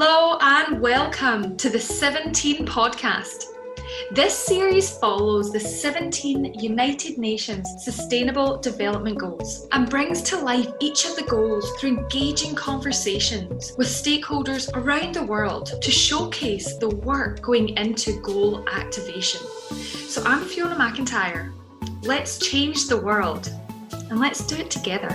Hello and welcome to the 17 podcast. This series follows the 17 United Nations Sustainable Development Goals and brings to life each of the goals through engaging conversations with stakeholders around the world to showcase the work going into goal activation. So I'm Fiona McIntyre. Let's change the world and let's do it together.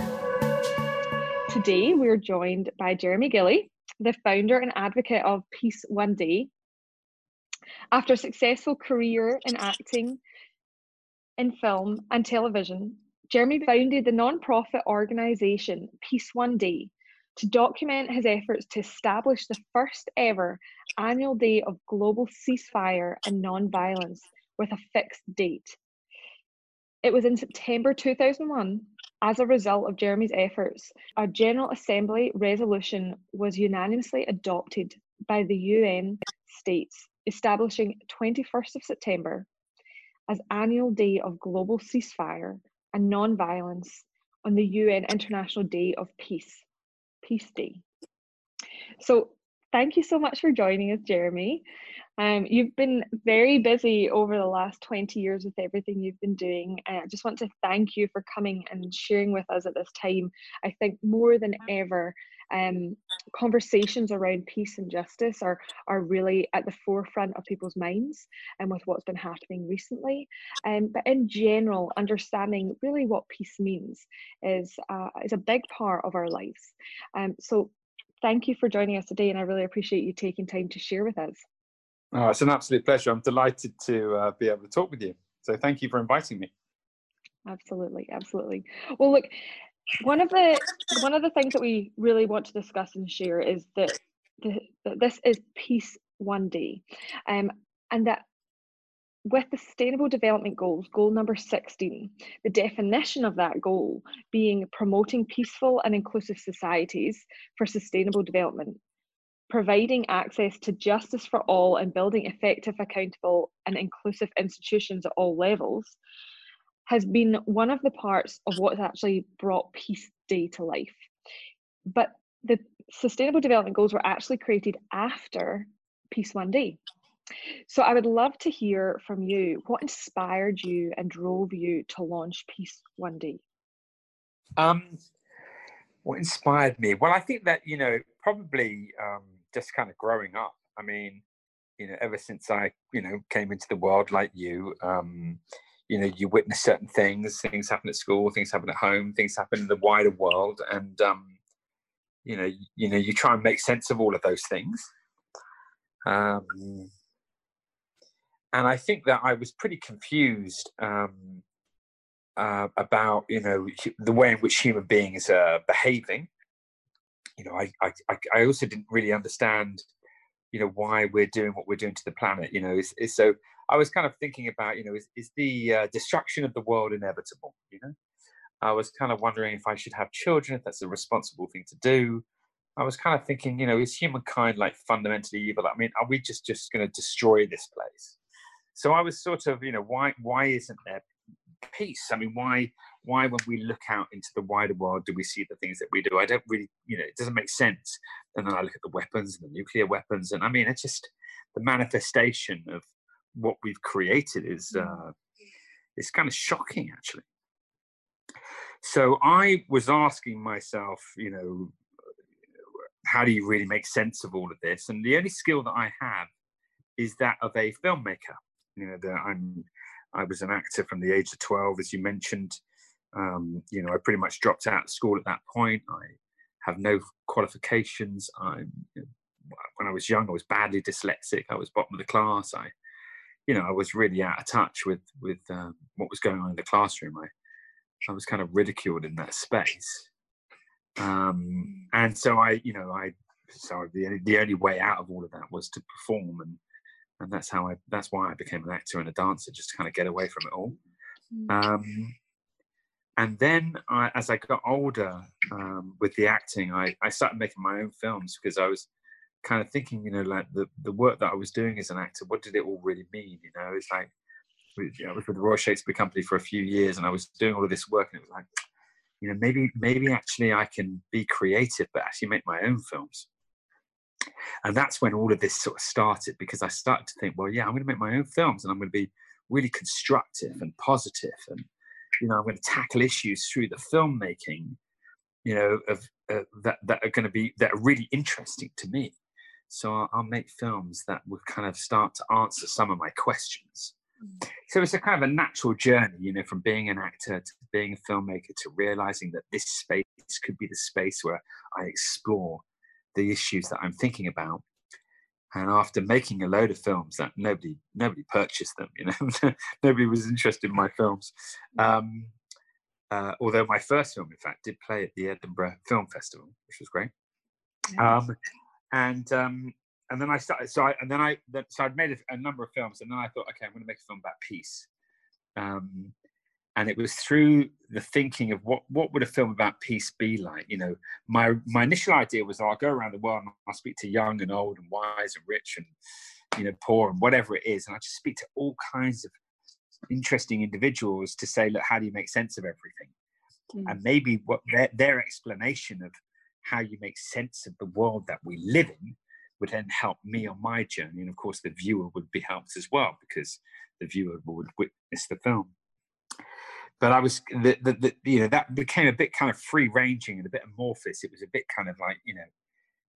Today we're joined by Jeremy Gilley, the founder and advocate of Peace One Day. After a successful career in acting, in film, and television, Jeremy founded the non-profit organisation Peace One Day to document his efforts to establish the first ever annual day of global ceasefire and non-violence with a fixed date. It was in September 2001 as a result of Jeremy's efforts, a General Assembly resolution was unanimously adopted by the UN states, establishing 21st of September as annual day of global ceasefire and non-violence on the UN International Day of Peace, Peace Day. So thank you so much for joining us, Jeremy. Um, you've been very busy over the last 20 years with everything you've been doing. And I just want to thank you for coming and sharing with us at this time. I think more than ever, um, conversations around peace and justice are, are really at the forefront of people's minds and with what's been happening recently. Um, but in general, understanding really what peace means is, uh, is a big part of our lives. Um, so thank you for joining us today and I really appreciate you taking time to share with us. Oh, it's an absolute pleasure. I'm delighted to uh, be able to talk with you. So thank you for inviting me. Absolutely, absolutely. Well, look, one of the one of the things that we really want to discuss and share is that, the, that this is peace one day, um, and that with the sustainable development goals goal number 16 the definition of that goal being promoting peaceful and inclusive societies for sustainable development providing access to justice for all and building effective, accountable, and inclusive institutions at all levels has been one of the parts of what's actually brought Peace Day to life. But the Sustainable Development Goals were actually created after Peace One Day. So I would love to hear from you what inspired you and drove you to launch Peace One Day? Um, what inspired me? Well, I think that, you know, probably um, just kind of growing up. I mean, you know, ever since I, you know, came into the world like you, um, you know, you witness certain things. Things happen at school, things happen at home, things happen in the wider world, and um, you know, you know, you try and make sense of all of those things. Um, and I think that I was pretty confused um, uh, about, you know, the way in which human beings are behaving you know, I, I, I also didn't really understand, you know, why we're doing what we're doing to the planet. You know, is, is so I was kind of thinking about, you know, is, is the uh, destruction of the world inevitable? You know, I was kind of wondering if I should have children, if that's a responsible thing to do. I was kind of thinking, you know, is humankind like fundamentally evil? I mean, are we just just going to destroy this place? So I was sort of, you know, why why isn't there peace? I mean, why why when we look out into the wider world do we see the things that we do? I don't really you know it doesn't make sense. And then i look at the weapons and the nuclear weapons and i mean it's just the manifestation of what we've created is mm. uh is kind of shocking actually. So i was asking myself you know how do you really make sense of all of this? And the only skill that i have is that of a filmmaker you know that i'm i was an actor from the age of 12 as you mentioned um, you know, I pretty much dropped out of school at that point. I have no qualifications. I, when I was young, I was badly dyslexic. I was bottom of the class. I, you know, I was really out of touch with with um, what was going on in the classroom. I, I was kind of ridiculed in that space. Um, and so I, you know, I, so the the only way out of all of that was to perform, and and that's how I, that's why I became an actor and a dancer, just to kind of get away from it all. Mm. Um, and then I, as I got older um, with the acting, I, I started making my own films because I was kind of thinking, you know, like the, the work that I was doing as an actor, what did it all really mean? You know, it's like, you know, I was with the Royal Shakespeare Company for a few years and I was doing all of this work and it was like, you know, maybe, maybe actually I can be creative, but actually make my own films. And that's when all of this sort of started because I started to think, well, yeah, I'm going to make my own films and I'm going to be really constructive and positive and you know i'm going to tackle issues through the filmmaking you know of uh, that that are going to be that are really interesting to me so I'll, I'll, make films that will kind of start to answer some of my questions mm. so it's a kind of a natural journey you know from being an actor to being a filmmaker to realizing that this space could be the space where i explore the issues that i'm thinking about. And after making a load of films that nobody nobody purchased them you know nobody was interested in my films. Um, uh, although my first film in fact did play at the edinburgh film festival which was great. Um, and um, and then i started so I, and then i so i'd made a, a, number of films and then i thought okay i'm going to make a film about peace. Um, and it was through the thinking of what what would a film about peace be like you know? My my initial idea was oh, i'll go around the world and i'll speak to young and old and wise and rich and you know poor and whatever it is. And i just speak to all kinds of interesting individuals to say look how do you make sense of everything? Mm. and maybe what their, their explanation of how you make sense of the world that we live in would then help me on my journey. And of course the viewer would be helped as well because the viewer would witness the film but I was the, the, the, you know that became a bit kind of free ranging and a bit amorphous. It was a bit kind of like you know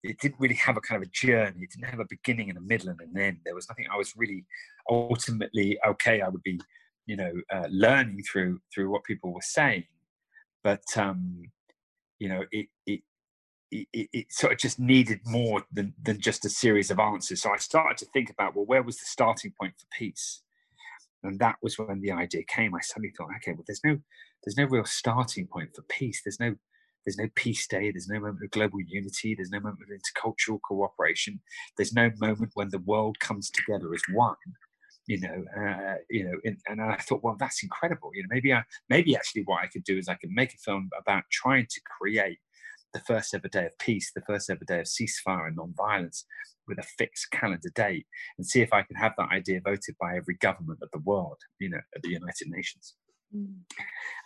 it didn't really have a kind of a journey. It didn't have a beginning and a middle and an end. There was nothing. I was really ultimately okay. I would be you know uh, learning through through what people were saying, but um, you know it it. It, it, it sort of just needed more than, than just a series of answers. So I started to think about, well, where was the starting point for peace? And that was when the idea came. I suddenly thought okay well there's no there's no real starting point for peace. There's no there's no peace day. There's no moment of global unity. There's no moment of intercultural cooperation. There's no moment when the world comes together as one you know uh, you know in, and i thought well that's incredible. You know maybe i maybe actually what i could do is i could make a film about trying to create the first ever day of peace the first ever day of ceasefire and non-violence with a fixed calendar date and see if I can have that idea voted by every government of the world, you know, at the United Nations. Mm.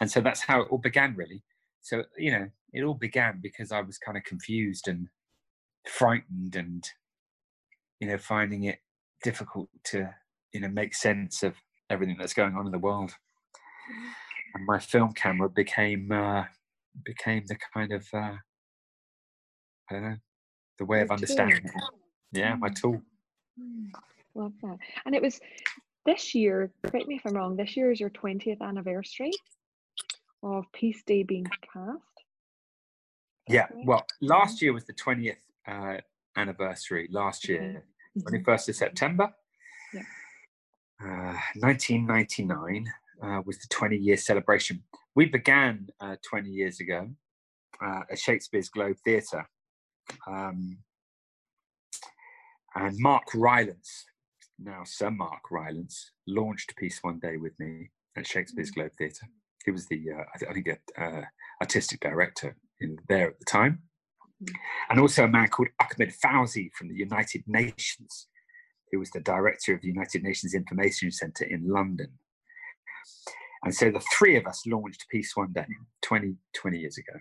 And so that's how it all began, really. So, you know, it all began because I was kind of confused and frightened and, you know, finding it difficult to, you know, make sense of everything that's going on in the world. Mm. And my film camera became, uh, became the kind of, uh, I don't know, the way of understanding yeah, my mm. tool. Mm, love that. And it was this year, correct me if I'm wrong, this year is your 20th anniversary of Peace Day being cast. Yeah, well, last year was the 20th uh, anniversary, last year, mm-hmm. 21st of September. Yeah. Uh, 1999 uh, was the 20 year celebration. We began uh, 20 years ago uh, at Shakespeare's Globe Theatre. Um, and Mark Rylance, now Sir Mark Rylance, launched Peace One Day with me at Shakespeare's mm. Globe Theatre. He was the, uh, I think, uh, artistic director in there at the time. Mm. And also a man called Ahmad Fawzi from the United Nations, who was the director of the United Nations Information Centre in London. And so the three of us launched Peace One Day 20, 20 years ago.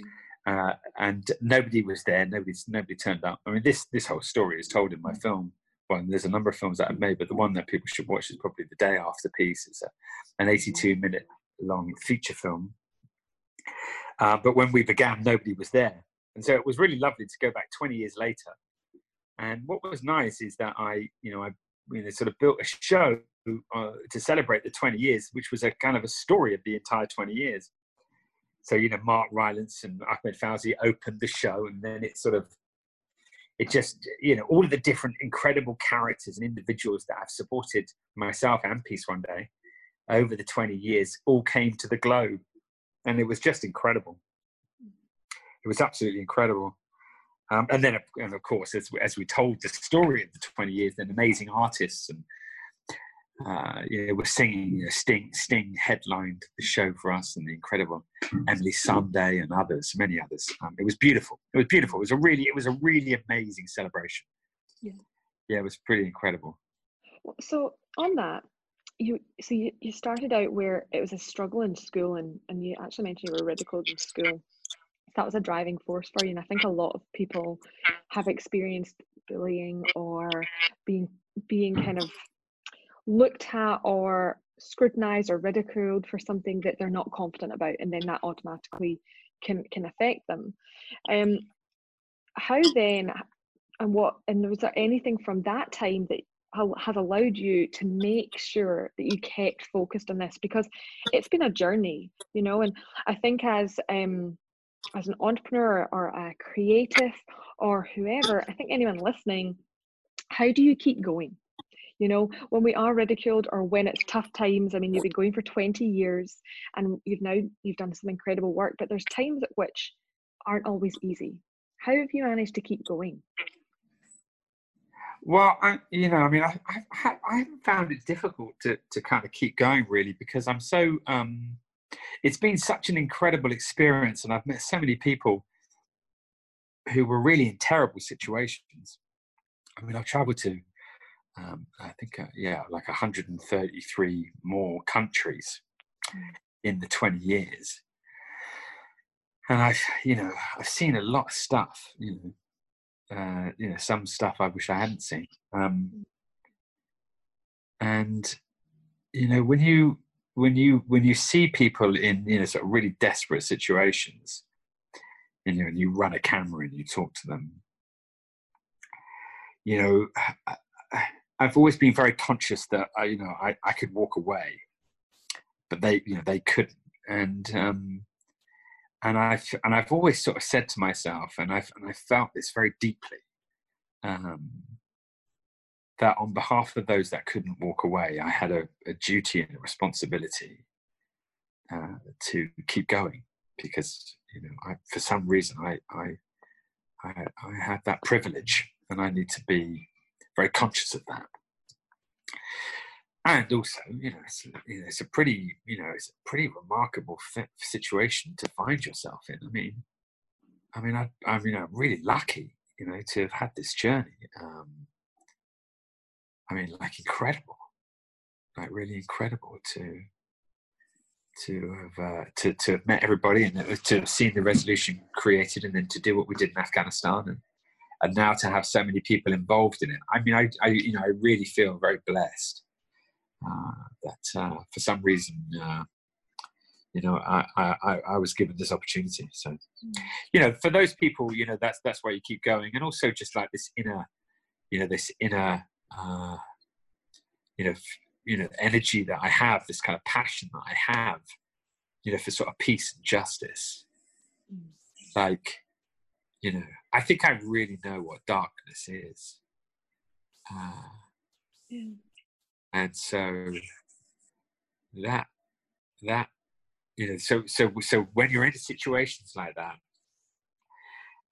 Mm uh, and nobody was there. Nobody's nobody turned up. I mean, this this whole story is told in my film. Well, there's a number of films that I've made, but the one that people should watch is probably The Day After Peace. It's a, an 82 minute long feature film. Uh, but when we began, nobody was there, and so it was really lovely to go back 20 years later. And what was nice is that I, you know, I you know, sort of built a show uh, to celebrate the 20 years, which was a kind of a story of the entire 20 years so you know mark rylance and ahmad fawzi opened the show and then it sort of it just you know all of the different incredible characters and individuals that I've supported myself and peace one day over the 20 years all came to the globe. And it was just incredible. It was absolutely incredible. Um, and then and of course as, as we told the story of the 20 years then amazing artists and uh, know, we're singing. You know, Sting, Sting headlined the show for us, and the incredible Emeli Sandé and others, many others. Um, it was beautiful. It was beautiful. It was a really, it was a really amazing celebration. Yeah, yeah, it was pretty incredible. So on that, you so you, you started out where it was a struggle in school, and and you actually mentioned you were ridiculed in school. That was a driving force for you, and I think a lot of people have experienced bullying or being being kind of looked at or scrutinized or ridiculed for something that they're not confident about and then that automatically can can affect them. Um how then and what and was there anything from that time that has allowed you to make sure that you kept focused on this? Because it's been a journey you know and i think as um as an entrepreneur or a creative or whoever i think anyone listening how do you keep going you know when we are ridiculed or when it's tough times i mean you've been going for 20 years and you've now you've done some incredible work but there's times at which aren't always easy. How have you managed to keep going? Well I, you know i mean I, I, I haven't found it difficult to, to kind of keep going really because i'm so um it's been such an incredible experience and i've met so many people who were really in terrible situations. I mean i've traveled to um, I think, uh, yeah, like 133 more countries mm. in the 20 years. And I've, you know, I've seen a lot of stuff, you know, uh, you know, some stuff I wish I hadn't seen. Um, mm. and, you know, when you, when you, when you see people in, you know, sort of really desperate situations, you know, and you run a camera and you talk to them, you know, I've always been very conscious that I, you know I, I could walk away, but they you know they couldn't, and um, and I've and I've always sort of said to myself, and I've and I felt this very deeply, um, that on behalf of those that couldn't walk away, I had a, a duty and a responsibility uh, to keep going because you know I, for some reason I I I, I had that privilege, and I need to be very conscious of that. And also, you know, it's, it's a pretty, you know, it's a pretty remarkable situation to find yourself in. I mean, I mean, I, I mean, I'm really lucky, you know, to have had this journey. Um, I mean, like incredible, like really incredible to to have uh, to to have met everybody and to have seen the resolution created, and then to do what we did in Afghanistan, and and now to have so many people involved in it. I mean i, I you know i really feel very blessed uh, that uh, for some reason uh, you know I, I i was given this opportunity. So mm. you know for those people you know that's that's why you keep going. And also just like this inner you know this inner uh, you know you know energy that i have this kind of passion that i have you know for sort of peace and justice. Like you know i think i really know what darkness is uh, yeah. and so that that you know so so so when you're in situations like that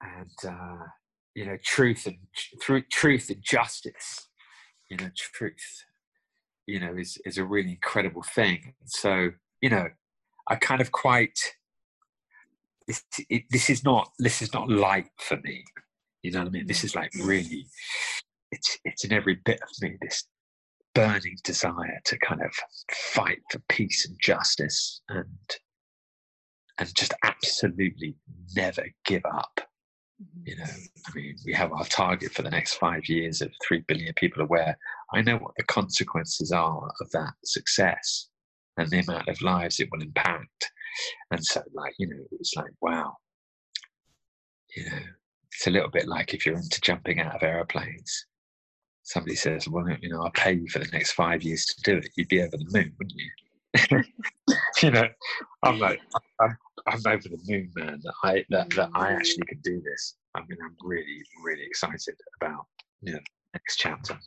and uh you know truth and through truth and justice you know truth you know is is a really incredible thing so you know i kind of quite this, it, this is not this is not light for me. You know what I mean? This is like really, it's it's in every bit of me. This burning desire to kind of fight for peace and justice and and just absolutely never give up. You know, I mean, we have our target for the next five years of three billion people aware. I know what the consequences are of that success and the amount of lives it will impact. And so, like, you know, it was like, wow, you know, it's a little bit like if you're into jumping out of aeroplanes. Somebody says, well, you know, I'll pay you for the next five years to do it. You'd be over the moon, wouldn't you? you know, I'm like, I'm, I'm over the moon, man. That I that, that I actually could do this. I mean, I'm really, really excited about you know next chapter.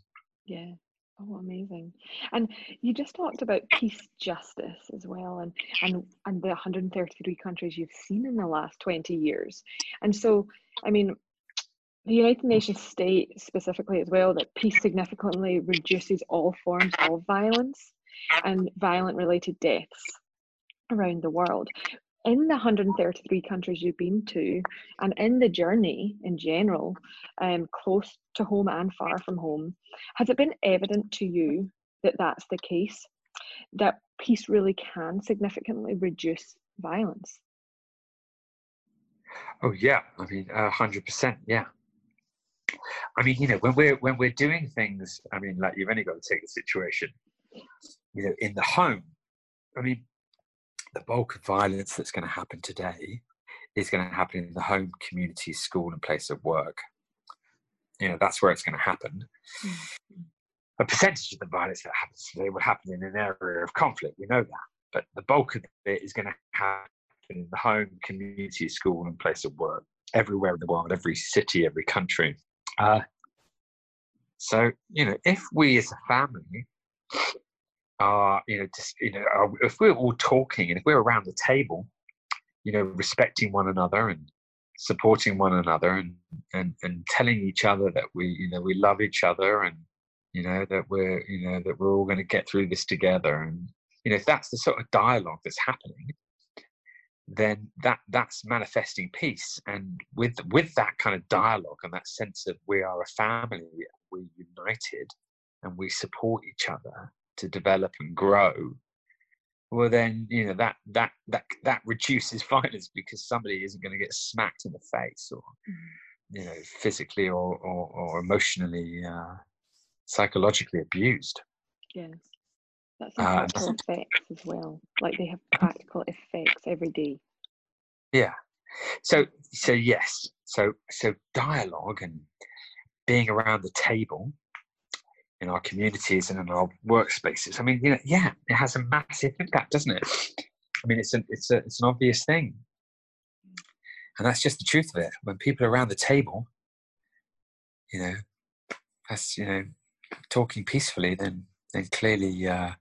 Yeah, Oh, amazing! And you just talked about peace, justice as well, and and and the 133 countries you've seen in the last 20 years. And so, I mean, the United Nations state specifically as well that peace significantly reduces all forms of violence and violent related deaths around the world in the 133 countries you've been to and in the journey in general, um, close to home and far from home, has it been evident to you that that's the case? That peace really can significantly reduce violence? Oh, yeah. I mean, uh, 100%. Yeah. I mean, you know, when we're when we're doing things, I mean, like you've only got to take the situation, you know, in the home. I mean, the bulk of violence that's going to happen today is going to happen in the home, community, school, and place of work. You know, that's where it's going to happen. Mm-hmm. A percentage of the violence that happens today will happen in an area of conflict. We know that, but the bulk of it is going to happen in the home, community, school, and place of work everywhere in the world, every city, every country. Uh, so, you know, if we as a family are, you know, just, you know, if we're all talking and if we're around the table, you know, respecting one another and supporting one another and, and, and telling each other that we, you know, we love each other and, you know, that we're, you know, that we're all going to get through this together. And, you know, if that's the sort of dialogue that's happening, then that that's manifesting peace and with with that kind of dialogue and that sense of we are a family we're united and we support each other to develop and grow well then you know that that that that reduces violence because somebody isn't going to get smacked in the face or mm-hmm. you know physically or or, or emotionally uh, psychologically abused. Yes. That's uh, practical effects as well. Like they have practical effects every day. Yeah. So so yes. So so dialogue and being around the table in our communities and in our workspaces. I mean, you know, yeah, it has a massive impact, doesn't it? I mean, it's an it's a it's an obvious thing, and that's just the truth of it. When people are around the table, you know, that's you know, talking peacefully, then then clearly, uh,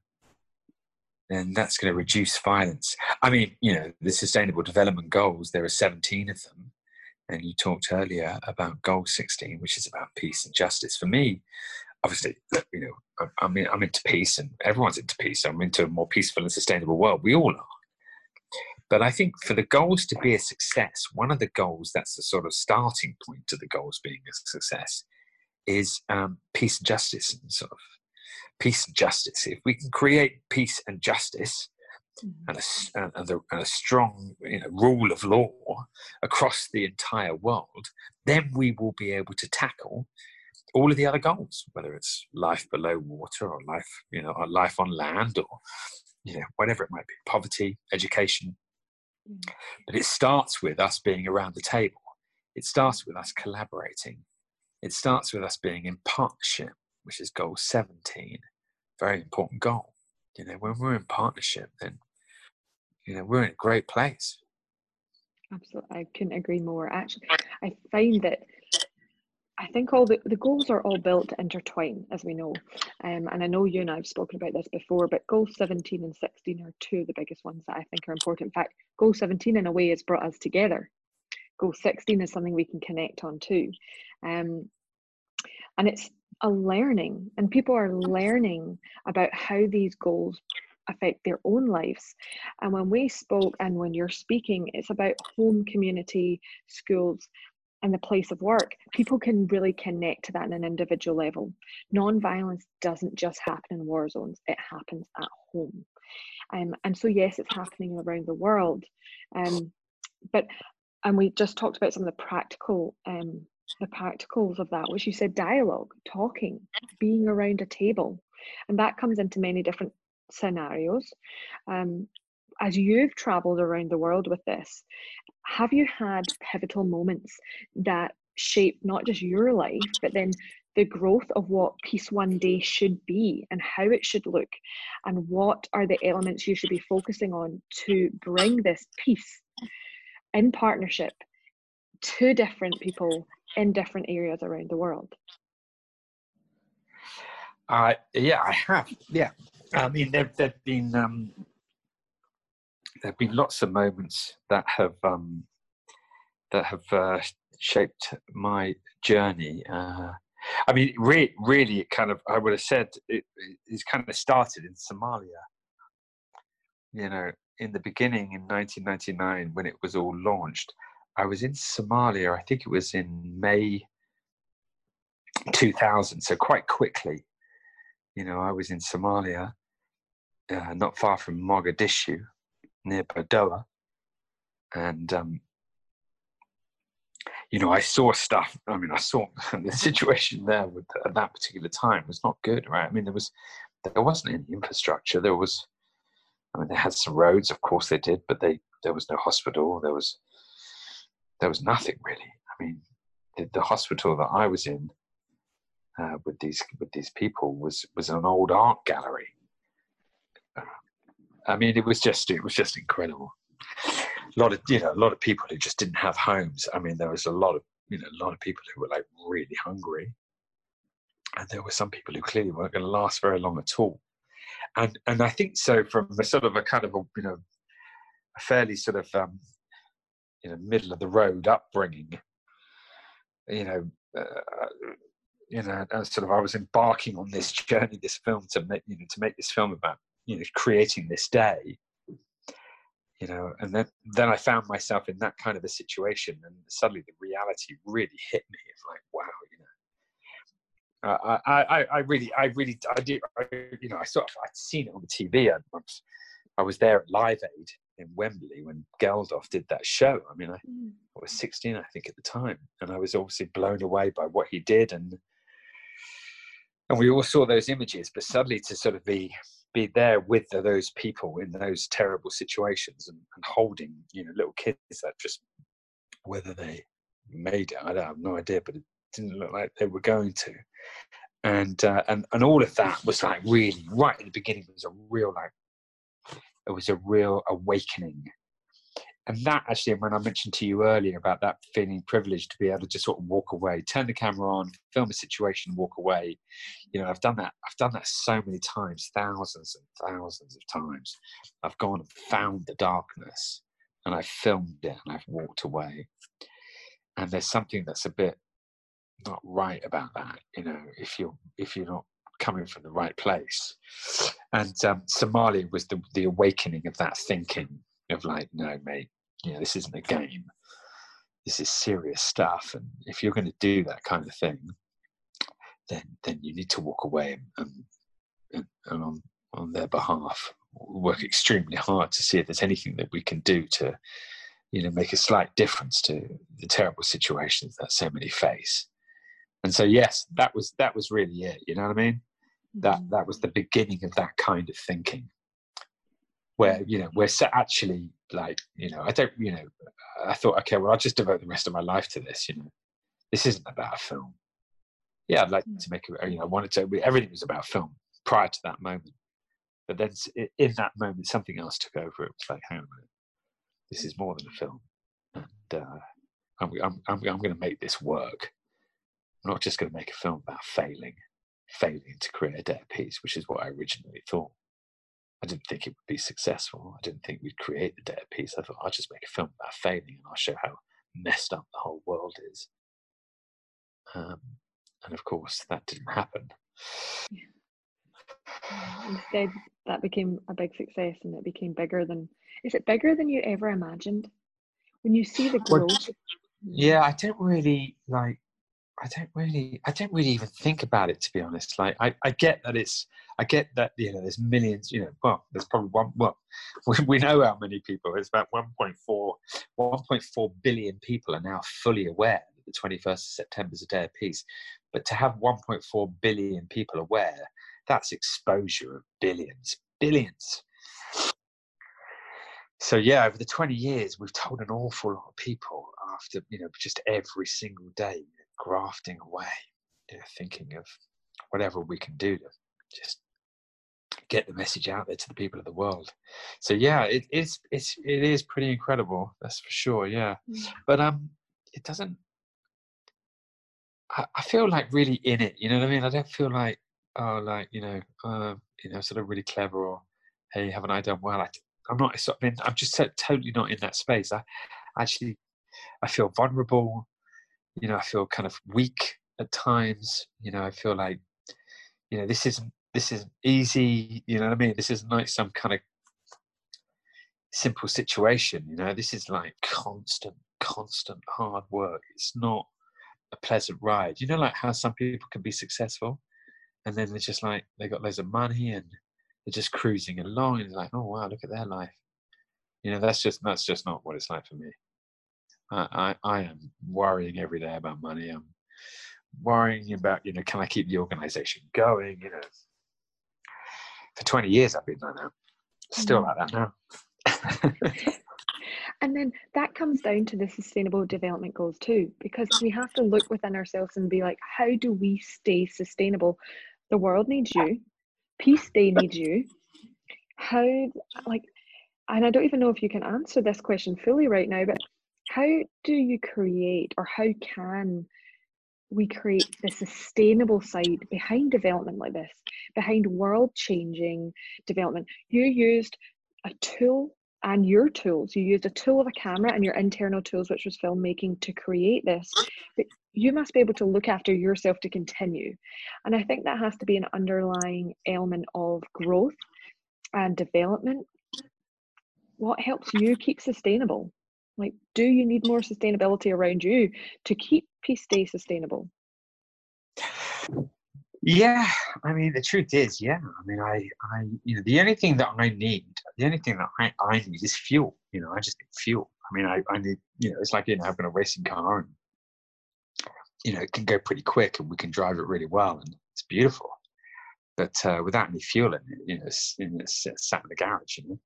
then that's going to reduce violence. I mean, you know, the Sustainable Development Goals. There are seventeen of them, and you talked earlier about Goal sixteen, which is about peace and justice. For me, obviously, you know, I'm, in, I'm into peace and everyone's into peace. I'm into a more peaceful and sustainable world. We all are. But I think for the goals to be a success, one of the goals that's the sort of starting point to the goals being a success is um, peace and justice and sort of peace and justice. If we can create peace and justice mm-hmm. and a, and, a, and a strong you know, rule of law across the entire world, then we will be able to tackle all of the other goals, whether it's life below water or life, you know, or life on land or, you know, whatever it might be, poverty, education. Mm. But it starts with us being around the table. It starts with us collaborating. It starts with us being in partnership, which is goal 17. Very important goal. You know, when we're in partnership, then, you know, we're in a great place. Absolutely. I couldn't agree more. Actually, I find that I think all the, the goals are all built to intertwine, as we know. Um, and I know you and I have spoken about this before, but goal 17 and 16 are two of the biggest ones that I think are important. In fact, goal 17 in a way has brought us together. Goal 16 is something we can connect on too. Um, and it's a learning, and people are learning about how these goals affect their own lives. And when we spoke and when you're speaking, it's about home, community, schools, and the place of work, people can really connect to that on an individual level. Non-violence doesn't just happen in war zones; it happens at home. Um, and so, yes, it's happening around the world. Um, but and we just talked about some of the practical um, the practicals of that, which you said dialogue, talking, being around a table, and that comes into many different scenarios. Um, as you've traveled around the world with this, have you had pivotal moments that shape not just your life, but then the growth of what Peace One Day should be and how it should look, and what are the elements you should be focusing on to bring this peace in partnership to different people in different areas around the world? Uh, yeah, I have. Yeah, I mean, there have been um, there have been lots of moments that have um, that have uh, shaped my journey. Uh, I mean, re- really, it kind of I would have said it, it's kind of started in Somalia. You know, in the beginning in 1999 when it was all launched, I was in Somalia. I think it was in May 2000, so quite quickly. You know, I was in Somalia, uh, not far from Mogadishu, near Baidoa, and um, you know, I saw stuff. I mean, I saw the situation there with, at that particular time was not good, right? I mean, there was there wasn't any infrastructure. There was, I mean, they had some roads, of course they did, but they there was no hospital. There was there was nothing really. I mean, the, the hospital that I was in uh, with these with these people was was an old art gallery. I mean, it was just it was just incredible. A lot of you know a lot of people who just didn't have homes. I mean, there was a lot of you know a lot of people who were like really hungry, and there were some people who clearly weren't going to last very long at all. And and I think so from a sort of a kind of a you know a fairly sort of um, you know middle of the road upbringing. You know, uh, you know, sort of I was embarking on this journey, this film to make you know to make this film about you know creating this day. You know, and then then I found myself in that kind of a situation, and suddenly the reality really hit me. It's like, wow, you know, uh, I, I, I really, I really, I did, I, you know, I sort of, I'd seen it on the TV. I, I was there at Live Aid in Wembley when Geldof did that show. I mean, I, mm. I, was 16, I think, at the time, and I was obviously blown away by what he did, and and we all saw those images. But suddenly, to sort of be be there with those people in those terrible situations and, and holding, you know, little kids that just whether they made it, I don't have no idea, but it didn't look like they were going to. And uh, and and all of that was like really right at the beginning it was a real like it was a real awakening. And that actually, when I mentioned to you earlier about that feeling privileged to be able to just sort of walk away, turn the camera on, film a situation, walk away. You know, I've done that. I've done that so many times, thousands and thousands of times. I've gone and found the darkness, and I've filmed it, and I've walked away. And there's something that's a bit not right about that. You know, if you're if you're not coming from the right place. And um, Somalia was the, the awakening of that thinking of like, no, mate, you know, this isn't a game. This is serious stuff. And if you're going to do that kind of thing, then then you need to walk away and, and, and on, on their behalf work extremely hard to see if there's anything that we can do to you know make a slight difference to the terrible situations that so many face and so yes that was that was really it you know what i mean that mm-hmm. that was the beginning of that kind of thinking where you know we're actually like you know i don't you know i thought okay well i'll just devote the rest of my life to this you know. This isn't about a film. Yeah i'd like mm. to make it you know i wanted to everything was about film prior to that moment. But then in that moment something else took over. It was like hang on a minute. This is more than a film. And uh, I'm, I'm, I'm, I'm going to make this work. I'm not just going to make a film about failing failing to create a dead piece, which is what I originally thought. I didn't think it would be successful. I didn't think we'd create the dead piece. I thought I'll just make a film about failing and I'll show how messed up the whole world is. Um, and of course, that didn't happen. Instead, that became a big success and it became bigger than. Is it bigger than you ever imagined? When you see the growth. Well, yeah, I don't really like I don't really, I don't really even think about it to be honest. Like, I, I get that it's, I get that you know, there's millions. You know, well, there's probably one. Well, we know how many people. It's about 1.4, 1.4 billion people are now fully aware that the 21st of September is a day of peace. But to have 1.4 billion people aware, that's exposure of billions, billions. So yeah, over the 20 years, we've told an awful lot of people after you know just every single day grafting away, you know, thinking of whatever we can do to just get the message out there to the people of the world. So yeah, it is it's it is pretty incredible, that's for sure. Yeah, mm. but um, it doesn't. I, I feel like really in it. You know what I mean? I don't feel like oh, like you know, uh, you know, sort of really clever or hey, haven't I done well? I, I'm not. Sort of in, I'm just totally not in that space. I actually, I feel vulnerable you know i feel kind of weak at times you know i feel like you know this isn't this isn't easy you know what i mean? This isn't like some kind of simple situation you know? This is like constant constant hard work. It's not a pleasant ride. You know like how some people can be successful and then they're just like they got loads of money and they're just cruising along and it's like oh wow look at their life. You know that's just that's just not what it's like for me I, I, I am worrying every day about money. I'm worrying about, you know, can I keep the organization going? You know, for 20 years I've been like that. Still mm. like that now. and then that comes down to the sustainable development goals too, because we have to look within ourselves and be like, how do we stay sustainable? The world needs you, Peace Day needs you. How, like, and I don't even know if you can answer this question fully right now, but how do you create or how can we create the sustainable side behind development like this, behind world changing development? You used a tool and your tools. You used a tool of a camera and your internal tools, which was filmmaking, to create this. But you must be able to look after yourself to continue. And I think that has to be an underlying element of growth and development what helps you keep sustainable? Like, do you need more sustainability around you to keep Peace Day sustainable? Yeah, I mean, the truth is, yeah. I mean, I, I, you know, the only thing that I need, the only thing that I, I need is fuel. You know, I just need fuel. I mean, I, I need, you know, it's like you know having a racing car, and you know, it can go pretty quick, and we can drive it really well, and it's beautiful but uh, without any fuel in it, you know, it's, it's, it's sat in the garage. You know,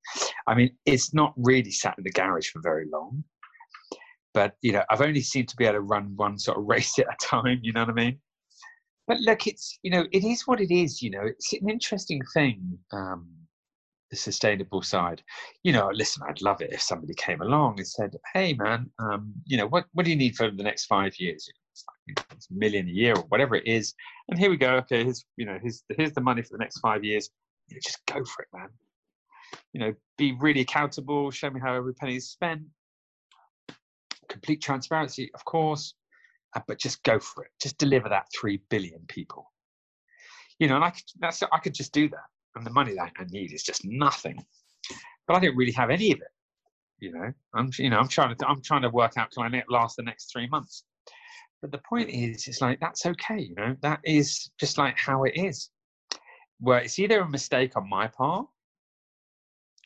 I mean, it's not really sat in the garage for very long, but you know, I've only seemed to be able to run one sort of race at a time. You know what I mean? But look, it's you know, it is what it is. You know, it's an interesting thing. Um, the sustainable side. You know, listen, I'd love it if somebody came along and said, "Hey, man, um, you know, what what do you need for the next five years? Million a year or whatever it is, and here we go. Okay, here's you know, here's here's the money for the next five years. You know, just go for it, man. You know, be really accountable. Show me how every penny is spent. Complete transparency, of course, uh, but just go for it. Just deliver that three billion people. You know, and I could, that's I could just do that and the money that I need is just nothing. But I don't really have any of it. You know, I'm you know I'm trying to I'm trying to work out can I last the next three months. But the point is, it's like that's okay. You know, that is just like how it is. Where it's either a mistake on my part,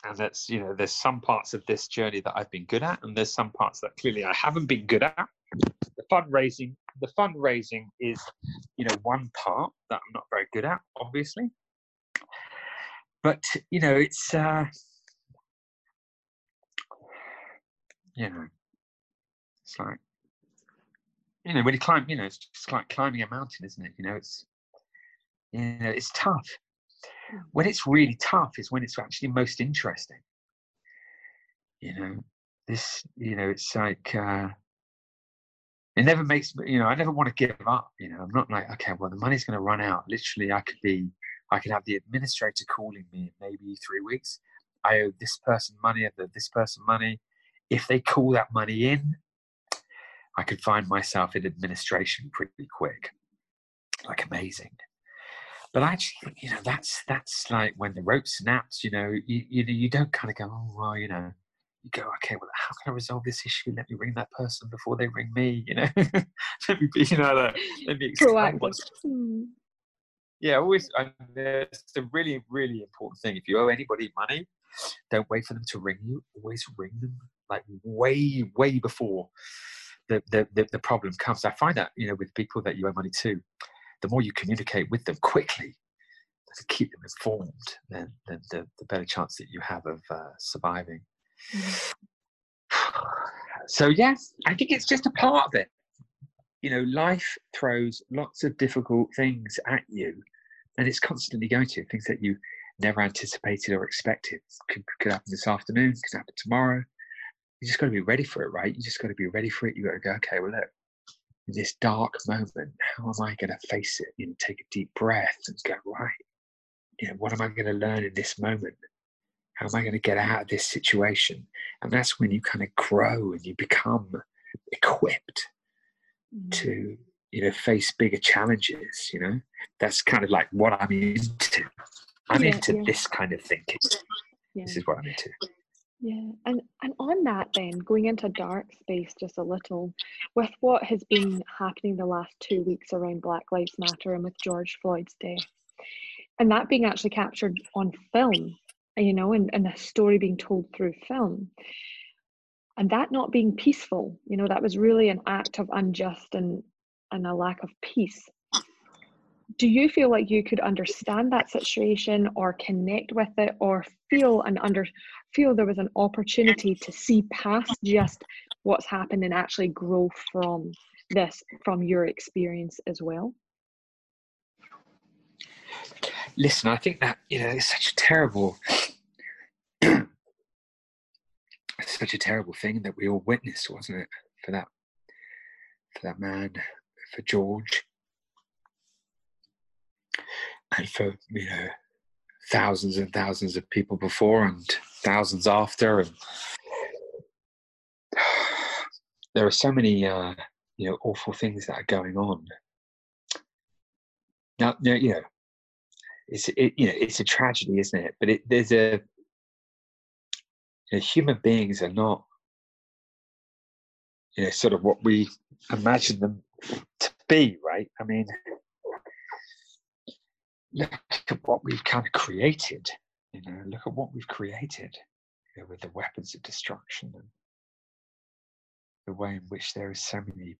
and that's you know there's some parts of this journey that I've been good at, and there's some parts that clearly I haven't been good at. The fundraising, the fundraising is you know one part that I'm not very good at, obviously but you know it's uh you know it's like you know when you climb you know it's just like climbing a mountain isn't it? You know it's you know it's tough. When it's really tough is when it's actually most interesting. You know this you know it's like uh it never makes you know i never want to give up you know. I'm not like okay well the money's going to run out. Literally i could be I can have the administrator calling me in maybe three weeks. I owe this person money, I owe this person money. If they call that money in, I could find myself in administration pretty quick. Like amazing. But I actually, you know, that's that's like when the rope snaps. You know, you you, you don't kind of go, oh well, you know, you go, okay, well, how can I resolve this issue? Let me ring that person before they ring me. You know, let me be, you know, let me explain what's, hmm yeah, always. And it's a really, really important thing. If you owe anybody money, don't wait for them to ring you. Always ring them like way, way before the, the, the, the problem comes. I find that, you know, with people that you owe money to, the more you communicate with them quickly to keep them informed, then, then the, the better chance that you have of uh, surviving. Mm-hmm. So, yes, I think it's just a part of it you know, life throws lots of difficult things at you, and it's constantly going to things that you never anticipated or expected. Could, could happen this afternoon, could happen tomorrow. You just got to be ready for it, right? You just got to be ready for it. You got to go, okay, well, look, this dark moment, how am I going to face it? You know, take a deep breath and go, right, you know, what am I going to learn in this moment? How am I going to get out of this situation? And that's when you kind of grow and you become equipped mm. to you know face bigger challenges you know that's kind of like what i'm into i'm yeah, into yeah. this kind of thinking yeah. this is what i'm into yeah and and on that then going into dark space just a little with what has been happening the last two weeks around black lives matter and with george floyd's death and that being actually captured on film you know and, and a story being told through film and that not being peaceful you know that was really an act of unjust and and a lack of peace do you feel like you could understand that situation or connect with it or feel and under feel there was an opportunity to see past just what's happened and actually grow from this from your experience as well? Listen i think that you know it's such a terrible such a terrible thing that we all witnessed wasn't it for that for that man for george and for you know thousands and thousands of people before and thousands after and there are so many uh, you know awful things that are going on. Now you know it's it, you know it's a tragedy isn't it? But it, there's a you know, human beings are not you know sort of what we imagine them to be right? I mean look at what we've kind of created. You know, look at what we've created you know, with the weapons of destruction and the way in which there is so many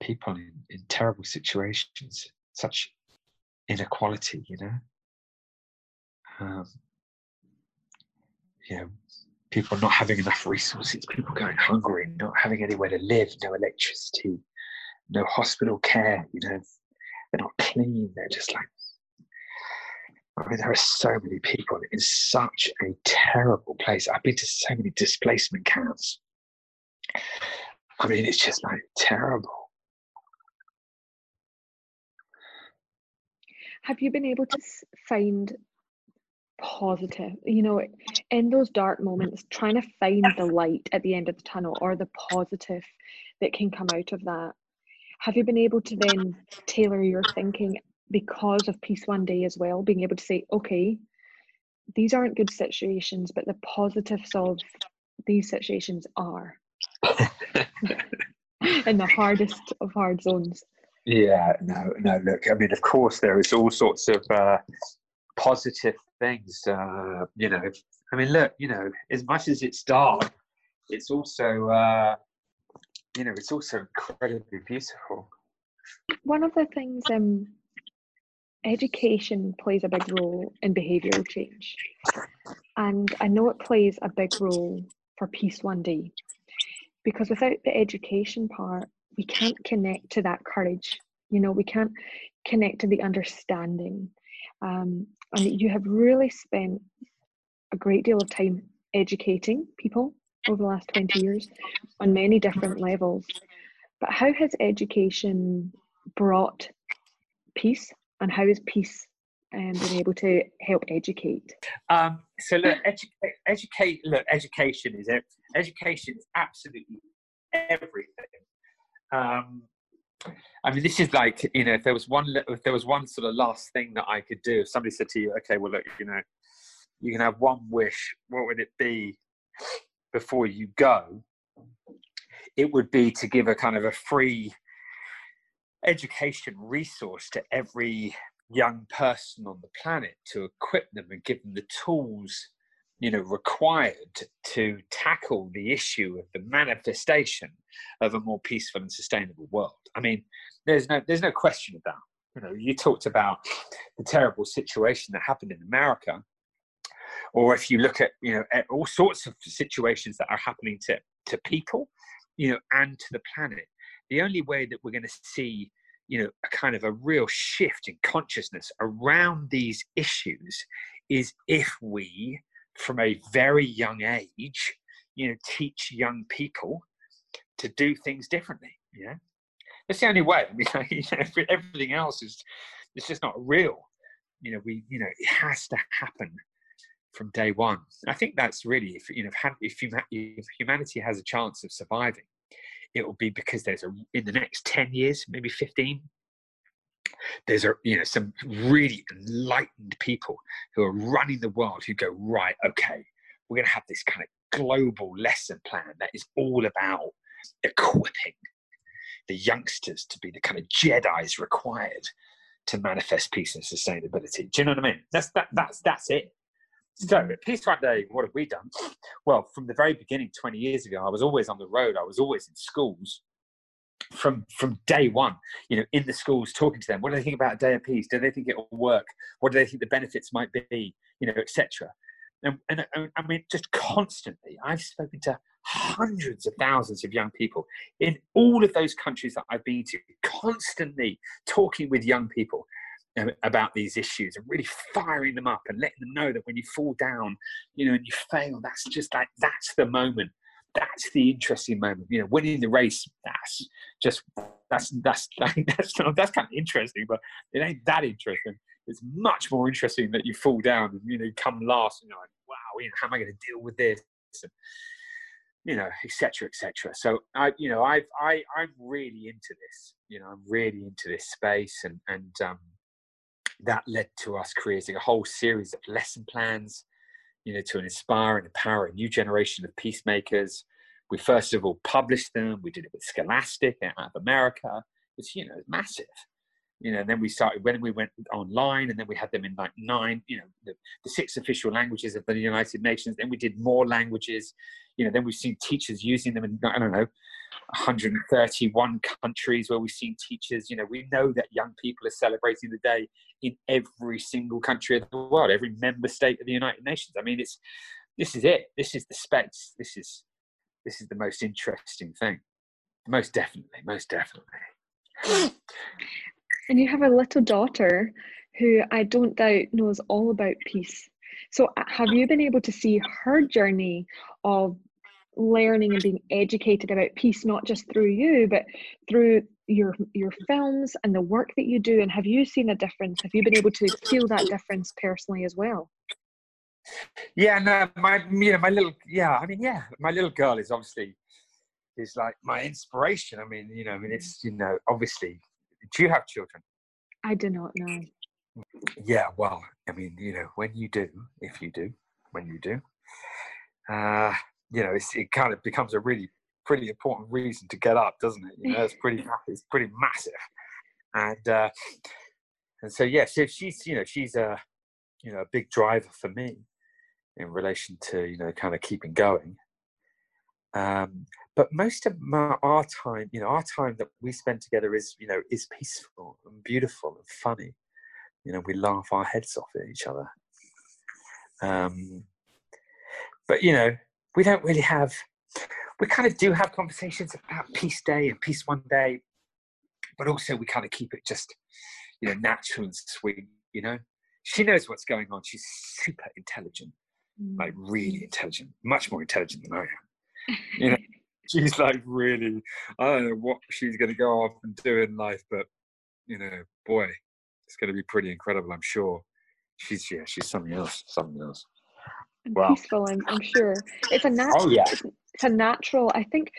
people in, in terrible situations, such inequality, you know. Um, you know, people not having enough resources, people going hungry, not having anywhere to live, no electricity, no hospital care, you know, they're not clean. They're just like, I mean, there are so many people in such a terrible place. I've been to so many displacement camps. I mean, it's just like terrible. Have you been able to find positive, you know, in those dark moments, trying to find the light at the end of the tunnel or the positive that can come out of that? Have you been able to then tailor your thinking because of peace one day as well being able to say okay these aren't good situations but the positives of these situations are. In the hardest of hard zones. Yeah no no look i mean of course there is all sorts of uh, positive things uh, you know i mean look you know as much as it's dark it's also uh, you know, it's also incredibly beautiful. One of the things um, education plays a big role in behavioural change. And I know it plays a big role for Peace One Day because without the education part, we can't connect to that courage. You know, we can't connect to the understanding. Um, and you have really spent a great deal of time educating people over the last 20 years on many different levels. But how has education brought peace and how has peace um, being able to help educate? Um, so look, educate, educate, look, education is it. education is absolutely everything. Um, I mean, this is like you know, if there was one, if there was one sort of last thing that I could do, if somebody said to you, okay, well, look, you know, you can have one wish, what would it be? Before you go, it would be to give a kind of a free education resource to every young person on the planet to equip them and give them the tools you know required to tackle the issue of the manifestation of a more peaceful and sustainable world. I mean there's no there's no question about you know you talked about the terrible situation that happened in america or if you look at you know at all sorts of situations that are happening to to people you know and to the planet the only way that we're going to see you know a kind of a real shift in consciousness around these issues is if we from a very young age you know teach young people to do things differently know? That's the only way. I mean you know, everything else is it's just not real. You know we you know it has to happen from day one. I think that's really if you know if, if humanity has a chance of surviving, it will be because there's a in the next ten years, maybe fifteen. There's a you know some really enlightened people who are running the world who go right. Okay, we're going to have this kind of global lesson plan that is all about equipping the youngsters to be the kind of Jedi's required to manifest peace and sustainability. Do you know what I mean? That's that. That's that's it. So, Peace One Day, what have we done? Well, from the very beginning, 20 years ago, I was always on the road. I was always in schools from from day one you know in the schools talking to them. What do they think about a day of peace? Do they think it will work? What do they think the benefits might be? You know etc and, and, and i mean just constantly i've spoken to hundreds of thousands of young people in all of those countries that i've been to constantly talking with young people about these issues and really firing them up and letting them know that when you fall down you know and you fail that's just like that's the moment that's the interesting moment. You know, winning the race, that's just that's that's that's that's kind of interesting, but it ain't that interesting. It's much more interesting that you fall down and you know come last, and you're like, wow, you know, how am I going to deal with this? And, you know, etc., etc. So I, you know, I've I I'm really into this. You know, I'm really into this space, and and um, that led to us creating a whole series of lesson plans you know, to inspire and empower a new generation of peacemakers. We first of all published them. We did it with Scholastic out of America. It's you know massive. You know, and then we started when we went online, and then we had them in like nine, you know, the, the six official languages of the United Nations. Then we did more languages. You know, then we've seen teachers using them in I don't know, 131 countries where we've seen teachers. You know, we know that young people are celebrating the day in every single country of the world, every member state of the United Nations. I mean, it's this is it. This is the space. This is this is the most interesting thing. Most definitely, most definitely. And you have a little daughter who I don't doubt knows all about peace. So, uh, have you been able to see her journey of learning and being educated about peace, not just through you, but through your your films and the work that you do? And have you seen a difference? Have you been able to feel that difference personally as well? Yeah no my you know my little yeah i mean yeah my little girl is obviously is like my inspiration. I mean you know i mean it's you know obviously do you have children i do not know yeah well i mean you know when you do if you do when you do uh you know it kind of becomes a really pretty important reason to get up, doesn't it? You know, it's pretty it's pretty massive, and uh, and so yeah, so she's you know she's a you know a big driver for me in relation to you know kind of keeping going. Um, but most of my, our time, you know, our time that we spend together is you know is peaceful and beautiful and funny. You know, we laugh our heads off at each other. Um, but you know, we don't really have we kind of do have conversations about Peace Day and Peace One Day, but also we kind of keep it just, you know, natural and sweet. You know, she knows what's going on. She's super intelligent, mm. like really intelligent, much more intelligent than I am. You know, she's like really. I don't know what she's going to go off and do in life, but you know, boy, it's going to be pretty incredible. I'm sure. She's yeah, she's something else. Something else wow. peaceful. I'm, I'm sure it's a natural. Oh, yeah. It's a natural. I think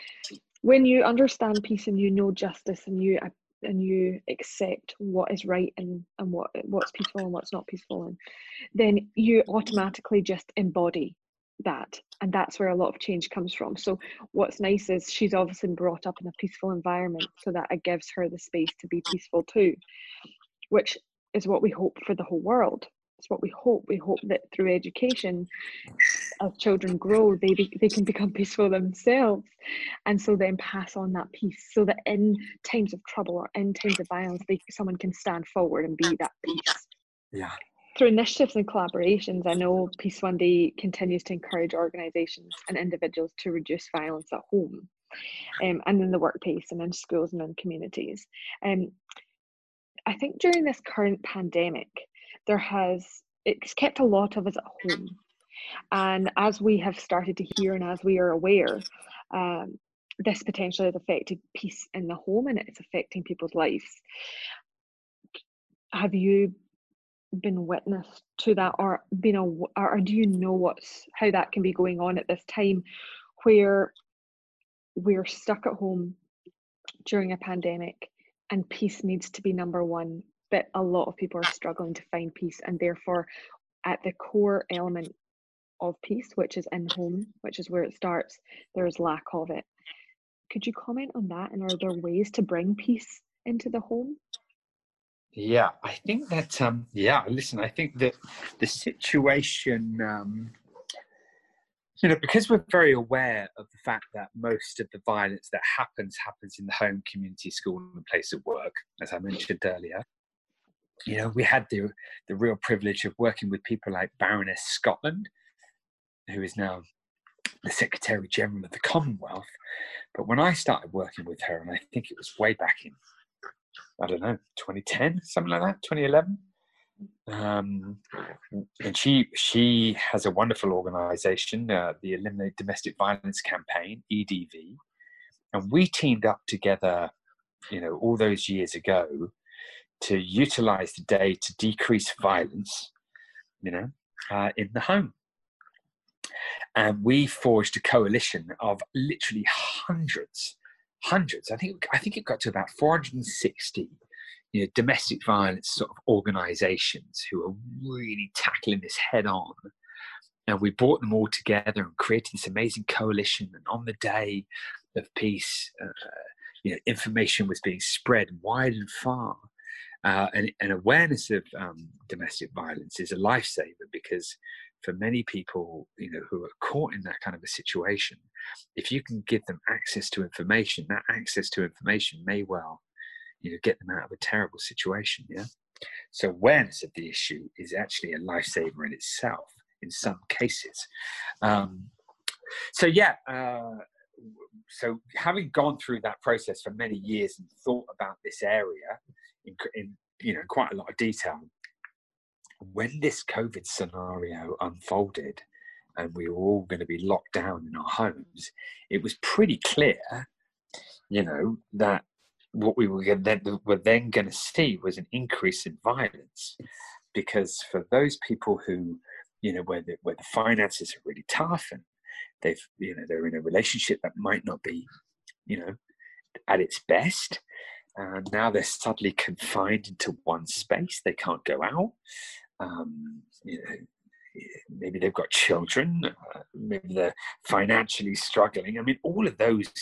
when you understand peace and you know justice and you uh, and you accept what is right and and what what's peaceful and what's not peaceful, and then you automatically just embody that and that's where a lot of change comes from so what's nice is she's obviously brought up in a peaceful environment so that it gives her the space to be peaceful too which is what we hope for the whole world it's what we hope. We hope that through education, as children grow, they be, they can become peaceful themselves, and so then pass on that peace, so that in times of trouble or in times of violence, they, someone can stand forward and be that peace. Yeah. Through initiatives and collaborations, I know Peace One Day continues to encourage organisations and individuals to reduce violence at home, um, and in the workplace, and in schools and in communities. Um, I think during this current pandemic, there has it's kept a lot of us at home and as we have started to hear and as we are aware um, this potentially has affected peace in the home and it's affecting people's lives have you been witness to that or been a or do you know what's how that can be going on at this time where we're stuck at home during a pandemic and peace needs to be number one but a lot of people are struggling to find peace and therefore at the core element of peace which is in home which is where it starts there is lack of it. Could you comment on that and are there ways to bring peace into the home Yeah, I think that. Um, yeah, listen, I think that the situation, um, you know, because we're very aware of the fact that most of the violence that happens happens in the home, community, school, and place of work, as I mentioned earlier. You know, we had the the real privilege of working with people like Baroness Scotland, who is now the Secretary General of the Commonwealth. But when I started working with her, and I think it was way back in I don't know, 2010, something like that, 2011. Um, and she she has a wonderful organisation, uh, the Eliminate Domestic Violence Campaign (EDV), and we teamed up together, you know, all those years ago, to utilise the day to decrease violence, you know, uh, in the home. And we forged a coalition of literally hundreds hundreds. I think I think it got to about 460 you know, domestic violence sort of organizations who are really tackling this head on. And we brought them all together and created this amazing coalition. And on the day of peace, uh, you know, information was being spread wide and far. Uh, and, and, awareness of um, domestic violence is a lifesaver because for many people, you know, who are caught in that kind of a situation, if you can give them access to information, that access to information may well, you know, get them out of a terrible situation. Yeah. So awareness of the issue is actually a lifesaver in itself in some cases. Um, so yeah. Uh, so having gone through that process for many years and thought about this area in, in you know quite a lot of detail when this COVID scenario unfolded and we were all going to be locked down in our homes, it was pretty clear, you know, that what we were then, were then going to see was an increase in violence. Because for those people who, you know, where the, where the finances are really tough and they've, you know, they're in a relationship that might not be, you know, at its best, and now they're suddenly confined into one space. They can't go out um, you know, maybe they've got children, uh, maybe they're financially struggling. I mean, all of those,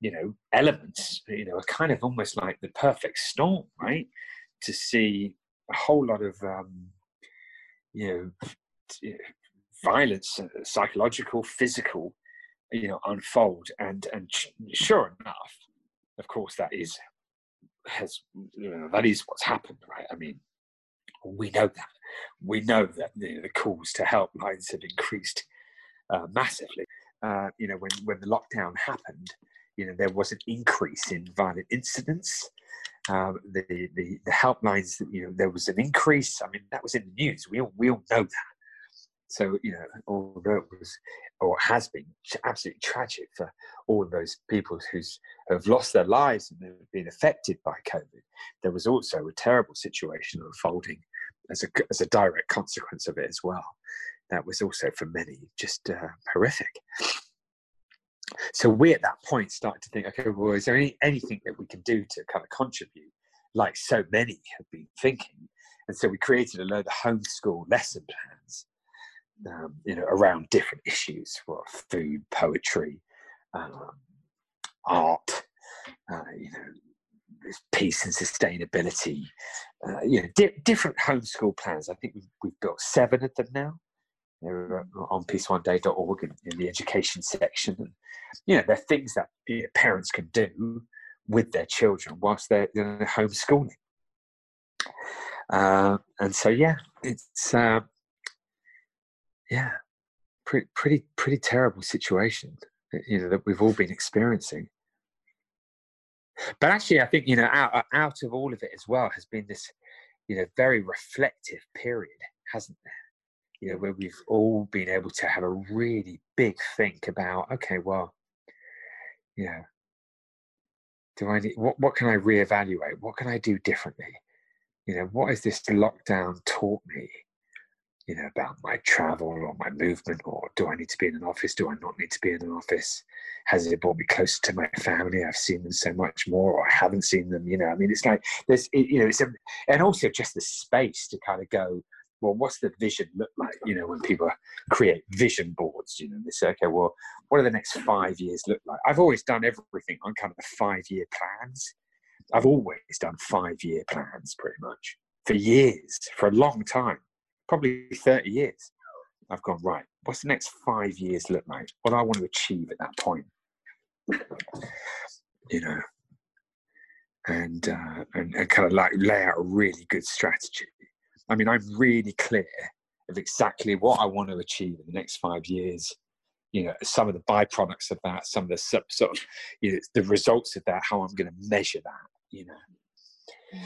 you know, elements, you know, are kind of almost like the perfect storm, right? To see a whole lot of, um, you know, violence, uh, psychological, physical, you know, unfold. And and sure enough, of course, that is has you know that is what's happened, right? I mean, we know that we know that the, the calls to helplines have increased uh, massively. Uh, you know, when, when the lockdown happened, you know, there was an increase in violent incidents. Um, the, the, the helplines, you know, there was an increase. I mean, that was in the news. We all, we all know that. So, you know, although it was or has been absolutely tragic for all of those people who have lost their lives and have been affected by COVID, there was also a terrible situation unfolding as a, as a direct consequence of it as well. That was also for many just uh, horrific. So we at that point started to think, okay, well, is there any, anything that we can do to kind of contribute, like so many have been thinking? And so we created a load of homeschool lesson plans, um, you know, around different issues for food, poetry, um, art, uh, you know, peace and sustainability, uh, you know, di- different homeschool plans. I think we've, we've built seven of them now. They're on peaceoneday.org in, in the education section. You know, they're things that you know, parents can do with their children whilst they're, they're homeschooling. Uh, and so, yeah, it's, uh, yeah, pretty, pretty, pretty terrible situation, you know, that we've all been experiencing. But actually, I think you know, out uh, out of all of it as well has been this, you know, very reflective period, hasn't there? You know, where we've all been able to have a really big think about, okay, well, you know, do I need what? What can I reevaluate? What can I do differently? You know, what has this lockdown taught me? You know, about my travel or my movement, or do I need to be in an office? Do I not need to be in an office? Has it brought me closer to my family? I've seen them so much more, or I haven't seen them. You know, I mean, it's like there's, you know, it's a, and also just the space to kind of go. Well, what's the vision look like? You know, when people create vision boards, you know, they say, okay, well, what do the next five years look like? I've always done everything on kind of the five-year plans I've always done five year plans pretty much for years, for a long time, probably 30 years. I've gone, right, what's the next five years look like? What do I want to achieve at that point? You know, and, uh, and, and kind of like lay out a really good strategy. I mean, I'm really clear of exactly what I want to achieve in the next five years. You know, some of the byproducts of that, some of the sub, sort of, you know, the results of that, how I'm going to measure that. You know.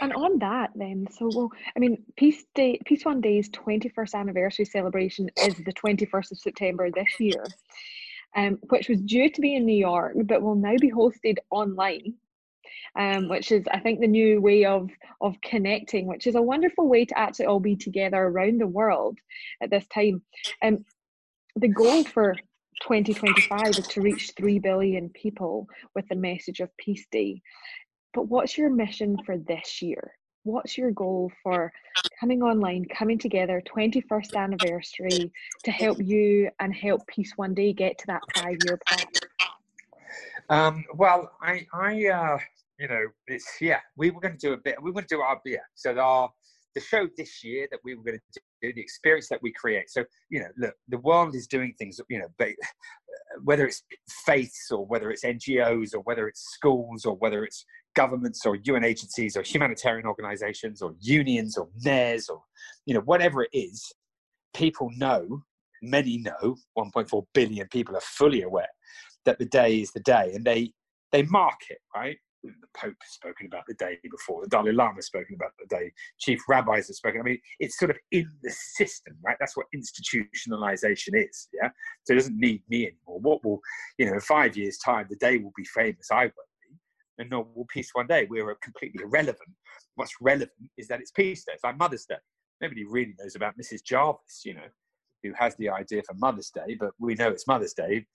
And on that, then, so well, I mean, Peace Day, Peace One Day's twenty-first anniversary celebration is the twenty-first of September this year, um, which was due to be in New York, but will now be hosted online. Um, which is, I think, the new way of of connecting, which is a wonderful way to actually all be together around the world at this time. Um, the goal for 2025 is to reach 3 billion people with the message of Peace Day. But what's your mission for this year? What's your goal for coming online, coming together, 21st anniversary to help you and help Peace One Day get to that five year plan? Um, well, I, I, uh, you know, it's yeah. We were going to do a bit. We were going to do our yeah. So our the show this year that we were going to do, the experience that we create. So you know, look, the world is doing things. You know, but whether it's faiths or whether it's NGOs or whether it's schools or whether it's governments or UN agencies or humanitarian organizations or unions or mayors or you know whatever it is, people know, many know, 1.4 billion people are fully aware that the day is the day, and they they mark it right. The Pope has spoken about the day before. The Dalai Lama has spoken about the day. Chief rabbis have spoken. I mean, it's sort of in the system, right? That's what institutionalization is. Yeah. So it doesn't need me anymore. What will, you know, in five years' time, the day will be famous. I will and no, well, peace one day. We're completely irrelevant. What's relevant is that it's peace day. It's like Mother's Day. Nobody really knows about Mrs. Jarvis, you know, who has the idea for Mother's Day, but we know it's Mother's Day,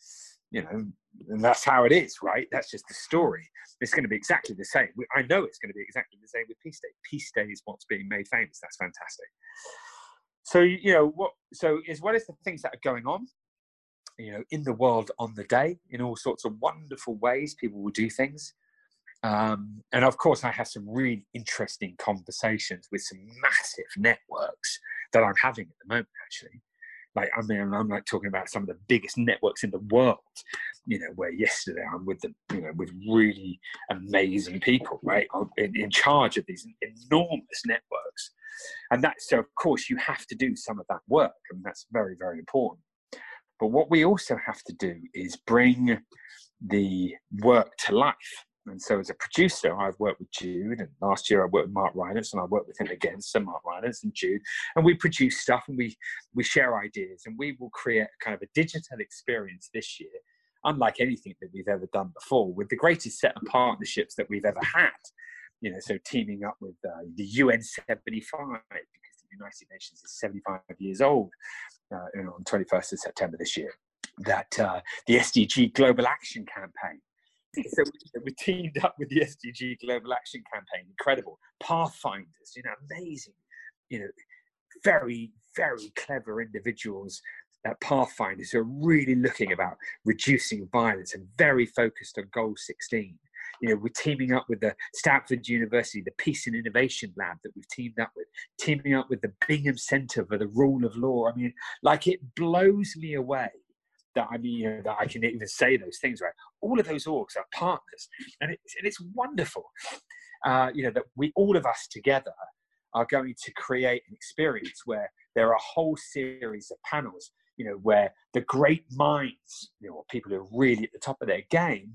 you know, and that's how it is, right? That's just the story. It's going to be exactly the same. I know it's going to be exactly the same with Peace Day. Peace Day is what's being made famous. That's fantastic. So, you know, what, so as well as the things that are going on, you know, in the world on the day, in all sorts of wonderful ways, people will do things. Um, and of course, I have some really interesting conversations with some massive networks that I'm having at the moment, actually. Like, I mean, I'm like talking about some of the biggest networks in the world, you know, where yesterday I'm with the, you know, with really amazing people, right, in, in charge of these enormous networks. And that, so of course, you have to do some of that work, and that's very, very important. But what we also have to do is bring the work to life and so, as a producer, I've worked with Jude, and last year I worked with Mark Rylance, and I worked with him again, so Mark Rylance and Jude, and we produce stuff and we we share ideas, and we will create kind of a digital experience this year, unlike anything that we've ever done before, with the greatest set of partnerships that we've ever had. You know, so teaming up with uh, the UN 75 because the United Nations is 75 years old uh, on 21st of September this year. That uh, the SDG Global Action Campaign so we teamed up with the SDG Global Action Campaign. Incredible. Pathfinders, you know, amazing, you know, very, very clever individuals at Pathfinders who are really looking about reducing violence and very focused on Goal 16. You know, we're teaming up with the Stanford University, the Peace and Innovation Lab that we've teamed up with, teaming up with the Bingham Center for the Rule of Law. I mean, like it blows me away that I mean, you know, that I can even say those things, right? All of those orgs are partners, and it's, and it's wonderful, uh, you know, that we all of us together are going to create an experience where there are a whole series of panels, you know, where the great minds, you know, people who are really at the top of their game,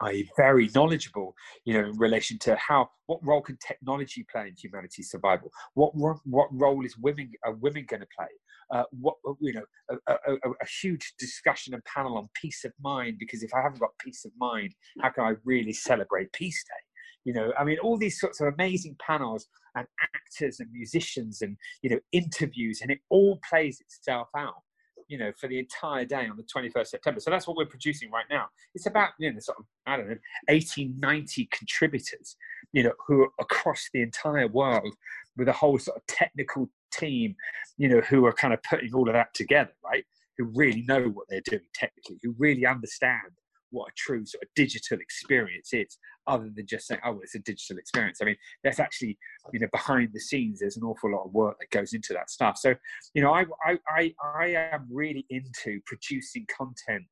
are very knowledgeable, you know, in relation to how what role can technology play in humanity's survival? What what role is women are women going to play? uh, what you know a, a, a, huge discussion and panel on peace of mind because if I haven't got peace of mind, how can I really celebrate Peace Day? You know, I mean, all these sorts of amazing panels and actors and musicians and you know interviews, and it all plays itself out you know, for the entire day on the 21st September. So that's what we're producing right now. It's about, you know, sort of, I don't know, 80, 90 contributors, you know, who are across the entire world with a whole sort of technical team, you know, who are kind of putting all of that together, right? Who really know what they're doing technically, who really understand what a true sort of digital experience is, other than just saying, "Oh, it's a digital experience." I mean, there's actually, you know, behind the scenes, there's an awful lot of work that goes into that stuff. So, you know, I I I, I am really into producing content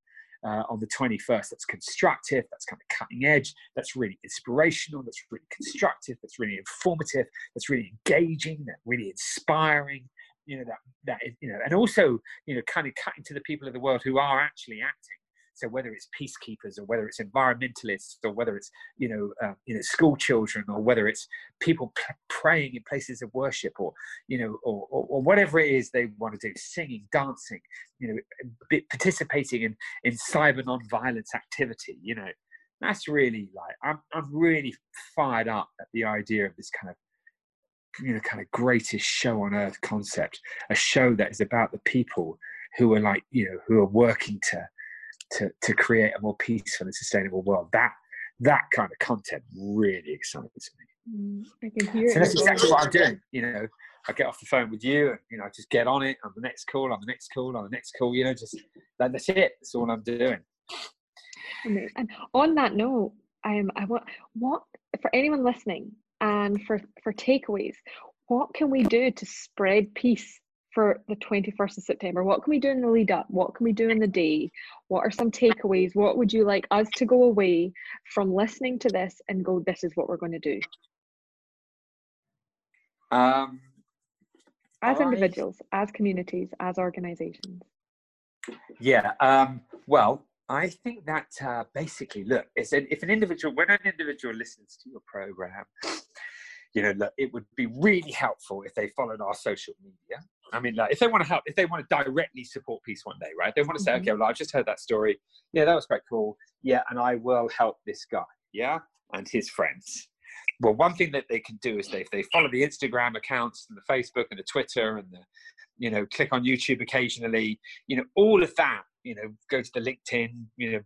uh, on the 21st that's constructive, that's kind of cutting edge, that's really inspirational, that's really constructive, that's really informative, that's really engaging, that's really inspiring. You know that that is, you know, and also you know, kind of cutting to the people of the world who are actually acting. So whether it's peacekeepers or whether it's environmentalists or whether it's you know uh, you know school children or whether it's people p- praying in places of worship or you know or, or, or, whatever it is they want to do, singing, dancing, you know, participating in in cyber non-violence activity, you know, that's really like I'm I'm really fired up at the idea of this kind of you know kind of greatest show on earth concept a show that is about the people who are like you know who are working to to to create a more peaceful and sustainable world. That that kind of content really excites me. Mm, I can hear so that's exactly what I'm doing. You know, I get off the phone with you, and you know, I just get on it on the next call, on the next call, on the next call. You know, just that, that's it. That's all I'm doing. And on that note, um, I want what for anyone listening and for for takeaways. What can we do to spread peace for the 21st of September? What can we do in the lead up? What can we do in the day? What are some takeaways? What would you like us to go away from listening to this and go, this is what we're going to do? Um, as individuals, as communities, as organizations. Yeah. Um, well, I think that uh, basically, look, if an individual, when an individual listens to your program, you know, look, it would be really helpful if they followed our social media. I mean, like, if they want to help, if they want to directly support peace one day, right? They want to say, mm-hmm. okay, well, I just heard that story. Yeah, that was quite cool. Yeah, and I will help this guy. Yeah, and his friends. Well, one thing that they can do is they, if they follow the Instagram accounts and the Facebook and the Twitter and the, you know, click on YouTube occasionally, you know, all of that, you know, go to the LinkedIn, you know,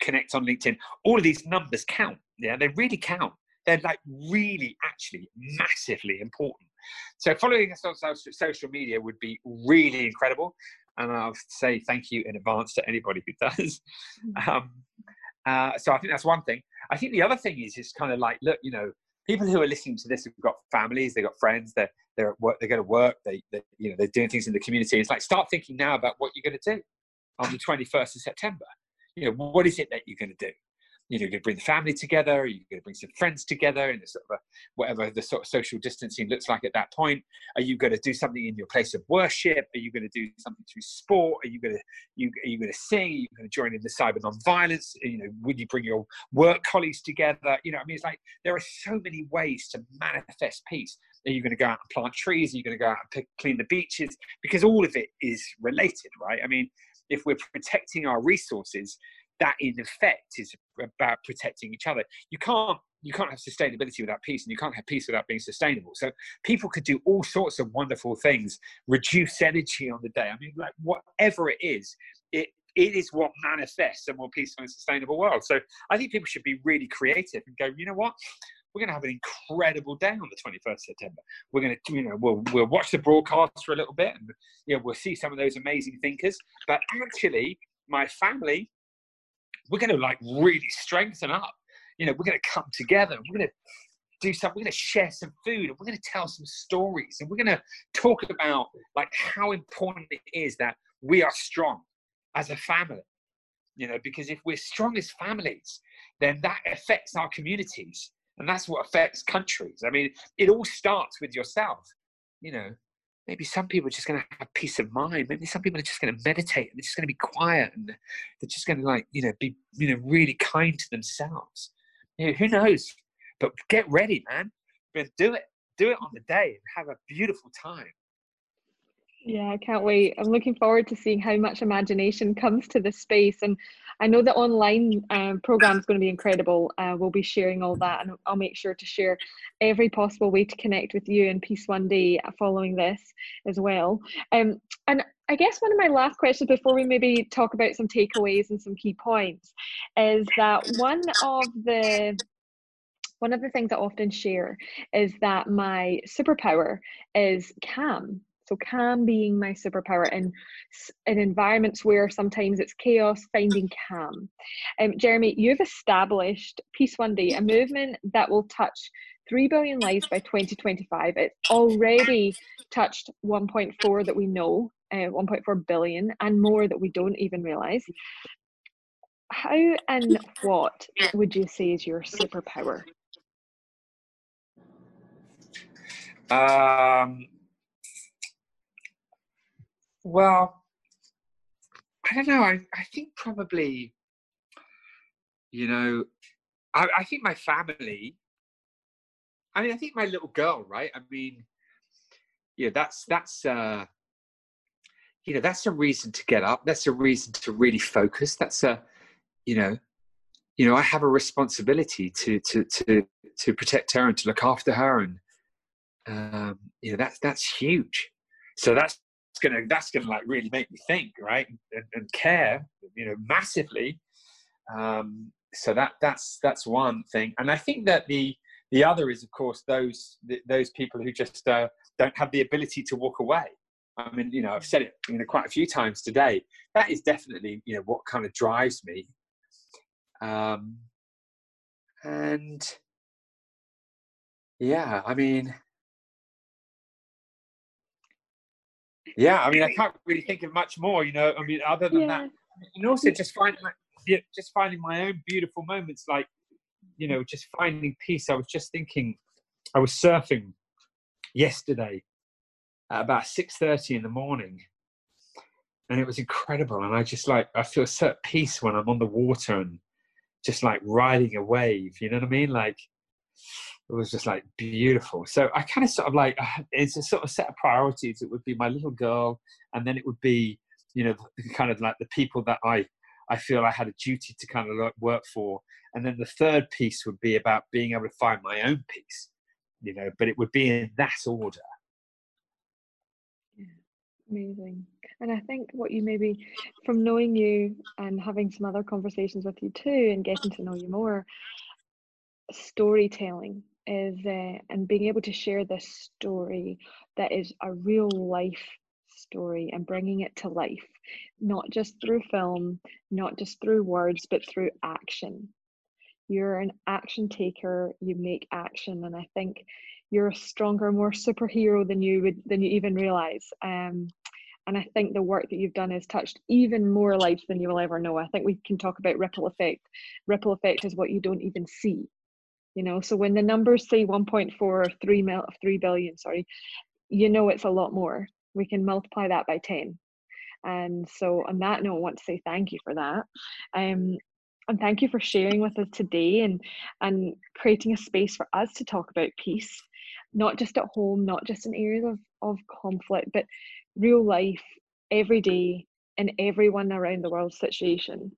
connect on LinkedIn. All of these numbers count. Yeah, they really count. They're like really, actually, massively important. So following us on social media would be really incredible. And I'll say thank you in advance to anybody who does. Mm. Um, uh, so I think that's one thing. I think the other thing is just kind of like, look, you know, people who are listening to this have got families, they've got friends, they're they're at work, they're going to work, they, they you know they're doing things in the community. It's like start thinking now about what you're going to do on the 21st of September. You know, what is it that you're going to do? You know, you're going to bring the family together, you're going to bring some friends together and sort of a, whatever the sort of social distancing looks like at that point. Are you going to do something in your place of worship? Are you going to do something through sport? Are you going to you are you going to sing? Are you going to join in the cyber non-violence? You know, would you bring your work colleagues together? You know, I mean, it's like there are so many ways to manifest peace. Are you going to go out and plant trees? Are you going to go out and pick, clean the beaches? Because all of it is related, right? I mean, if we're protecting our resources, that in effect is about protecting each other. You can't you can't have sustainability without peace, and you can't have peace without being sustainable. So people could do all sorts of wonderful things, reduce energy on the day. I mean, like whatever it is, it it is what manifests a more peaceful and sustainable world. So I think people should be really creative and go, you know what? We're going to have an incredible day on the 21st September. We're going to, you know, we'll, we'll watch the broadcast for a little bit and, you know, we'll see some of those amazing thinkers. But actually, my family we're going to like really strengthen up. You know, we're going to come together. We're going to do something. We're going to share some food, and we're going to tell some stories, and we're going to talk about like how important it is that we are strong as a family. You know, because if we're strong as families, then that affects our communities, and that's what affects countries. I mean, it all starts with yourself. You know, maybe some people are just going to have peace of mind. Maybe some people are just going to meditate and they're just going to be quiet and they're just going to like, you know, be, you know, really kind to themselves. You know, who knows? But get ready, man. But do it. Do it on the day and have a beautiful time. Yeah, I can't wait. I'm looking forward to seeing how much imagination comes to this space. And I know the online um, program is going to be incredible. Uh, we'll be sharing all that, and I'll make sure to share every possible way to connect with you and Peace One Day following this as well. Um, and I guess one of my last questions before we maybe talk about some takeaways and some key points is that one of the one of the things I often share is that my superpower is calm So calm being my superpower in in environments where sometimes it's chaos, finding calm. Um, Jeremy, you've established Peace One Day, a movement that will touch 3 billion lives by 2025. It's already touched 1.4 that we know, uh, 1.4 billion, and more that we don't even realize. How and what would you say is your superpower? Um, well, I don't know. I, I think probably, you know, I, I think my family, I mean, I think my little girl, right? I mean, yeah, that's, that's, uh, you know, that's a reason to get up. That's a reason to really focus. That's a, you know, you know, I have a responsibility to, to, to, to protect her and to look after her and, um, you know that's that's huge so that's gonna that's gonna like really make me think right and, and care you know massively. Um, so that that's that's one thing. And i think that the the other is of course those those people who just uh, don't have the ability to walk away. I mean you know i've said it you know quite a few times today. That is definitely you know what kind of drives me. Um and yeah i mean yeah i mean i can't really think of much more you know i mean other than yeah. that and also just finding yeah, just finding my own beautiful moments like you know just finding peace. I was just thinking i was surfing yesterday at about 6.30 in the morning and it was incredible. And i just like i feel so at peace when i'm on the water and just like riding a wave you know what i mean? Like it was just like beautiful. So I kind of sort of like uh, it's a sort of set of priorities. It would be my little girl, and then it would be you know kind of like the people that I I feel I had a duty to kind of work for, and then the third piece would be about being able to find my own peace, you know. But it would be in that order. Amazing. And I think what you maybe from knowing you and having some other conversations with you too and getting to know you more, storytelling is uh, and being able to share this story that is a real life story and bringing it to life not just through film not just through words but through action. You're an action taker you make action and i think you're a stronger more superhero than you would than you even realize. Um, and i think the work that you've done has touched even more lives than you will ever know. I think we can talk about ripple effect. Ripple effect is what you don't even see you know so when the numbers say 1.4 or 3 mil 3 billion sorry you know it's a lot more. We can multiply that by 10 and so on that note i want to say thank you for that. Um, and thank you for sharing with us today and and creating a space for us to talk about peace not just at home not just in areas of, of conflict but real life every day in everyone around the world situation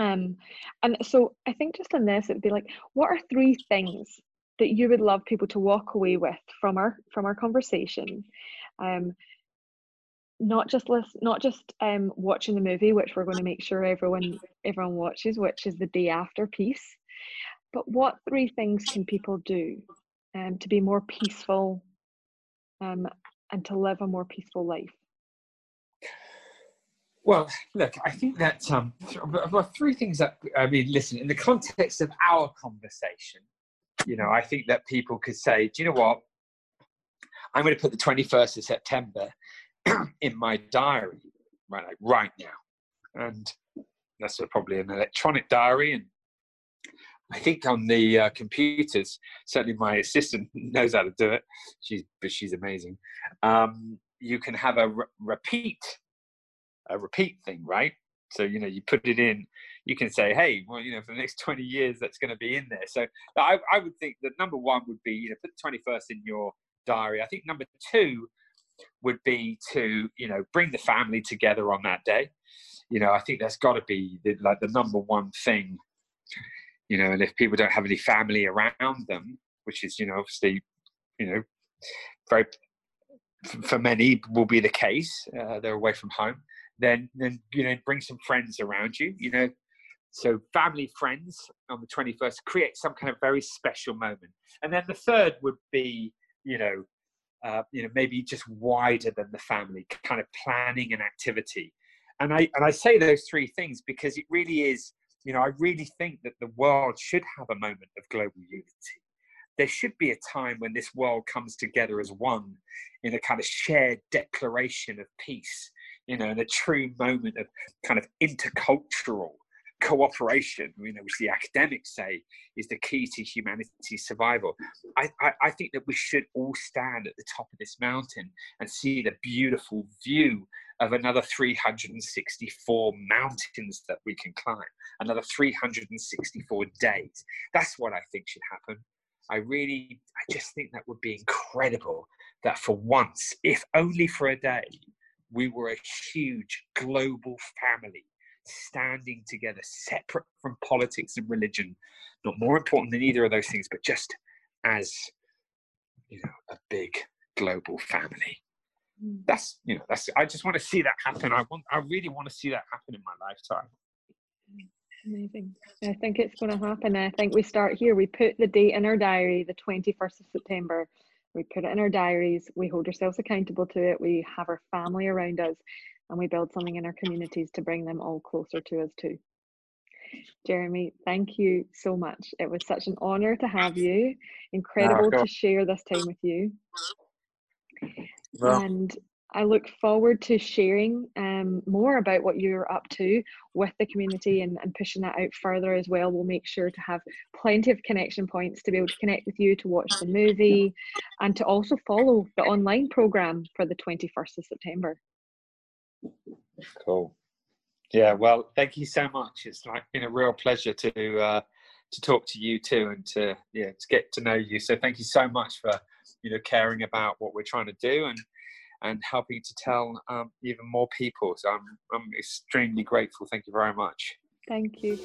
um, and so I think just on this, it'd be like, what are three things that you would love people to walk away with from our from our conversation? Um, not just list, not just um, watching the movie, which we're going to make sure everyone everyone watches, which is the day after peace. But what three things can people do um, to be more peaceful um, and to live a more peaceful life? Well, look, I think that um, three things that I mean, listen, in the context of our conversation, you know, I think that people could say, do you know what? I'm going to put the 21st of September in my diary right, like, right now, and that's probably an electronic diary, and I think on the uh, computers, certainly my assistant knows how to do it. She's she's amazing. Um, you can have a re- repeat a repeat thing, right? So you know, you put it in. You can say, "Hey, well, you know, for the next twenty years, that's going to be in there." So I, I would think that number one would be, you know, put the twenty first in your diary. I think number two would be to, you know, bring the family together on that day. You know, I think that's got to be the, like the number one thing. You know, and if people don't have any family around them, which is, you know, obviously, you know, very for many will be the case. Uh, they're away from home then then you know bring some friends around you you know so family friends on the 21st create some kind of very special moment and then the third would be you know uh, you know, maybe just wider than the family, kind of planning an activity. And I and I say those three things because it really is, you know, I really think that the world should have a moment of global unity. There should be a time when this world comes together as one in a kind of shared declaration of peace, you know, in a true moment of kind of intercultural cooperation, you know, which the academics say is the key to humanity's survival. I, I, I, think that we should all stand at the top of this mountain and see the beautiful view of another 364 mountains that we can climb, another 364 days. That's what I think should happen. I really, I just think that would be incredible that for once, if only for a day, we were a huge global family standing together, separate from politics and religion. Not more important than either of those things, but just as you know, a big global family. Mm. That's you know, that's I just want to see that happen. I want I really want to see that happen in my lifetime. Amazing. I think it's going to happen. I think we start here. We put the date in our diary, the 21st of September. We put it in our diaries. We hold ourselves accountable to it. We have our family around us and we build something in our communities to bring them all closer to us too. Jeremy, thank you so much. It was such an honor to have you. Incredible to share this time with you. Well, and I look forward to sharing um, more about what you're up to with the community and, and pushing that out further as well. We'll make sure to have plenty of connection points to be able to connect with you, to watch the movie, and to also follow the online program for the 21st of September. Cool. Yeah, well, thank you so much. It's like been a real pleasure to uh, to talk to you too, and to yeah to get to know you. So thank you so much for you know caring about what we're trying to do and and helping to tell um, even more people. So I'm I'm extremely grateful. Thank you very much. Thank you.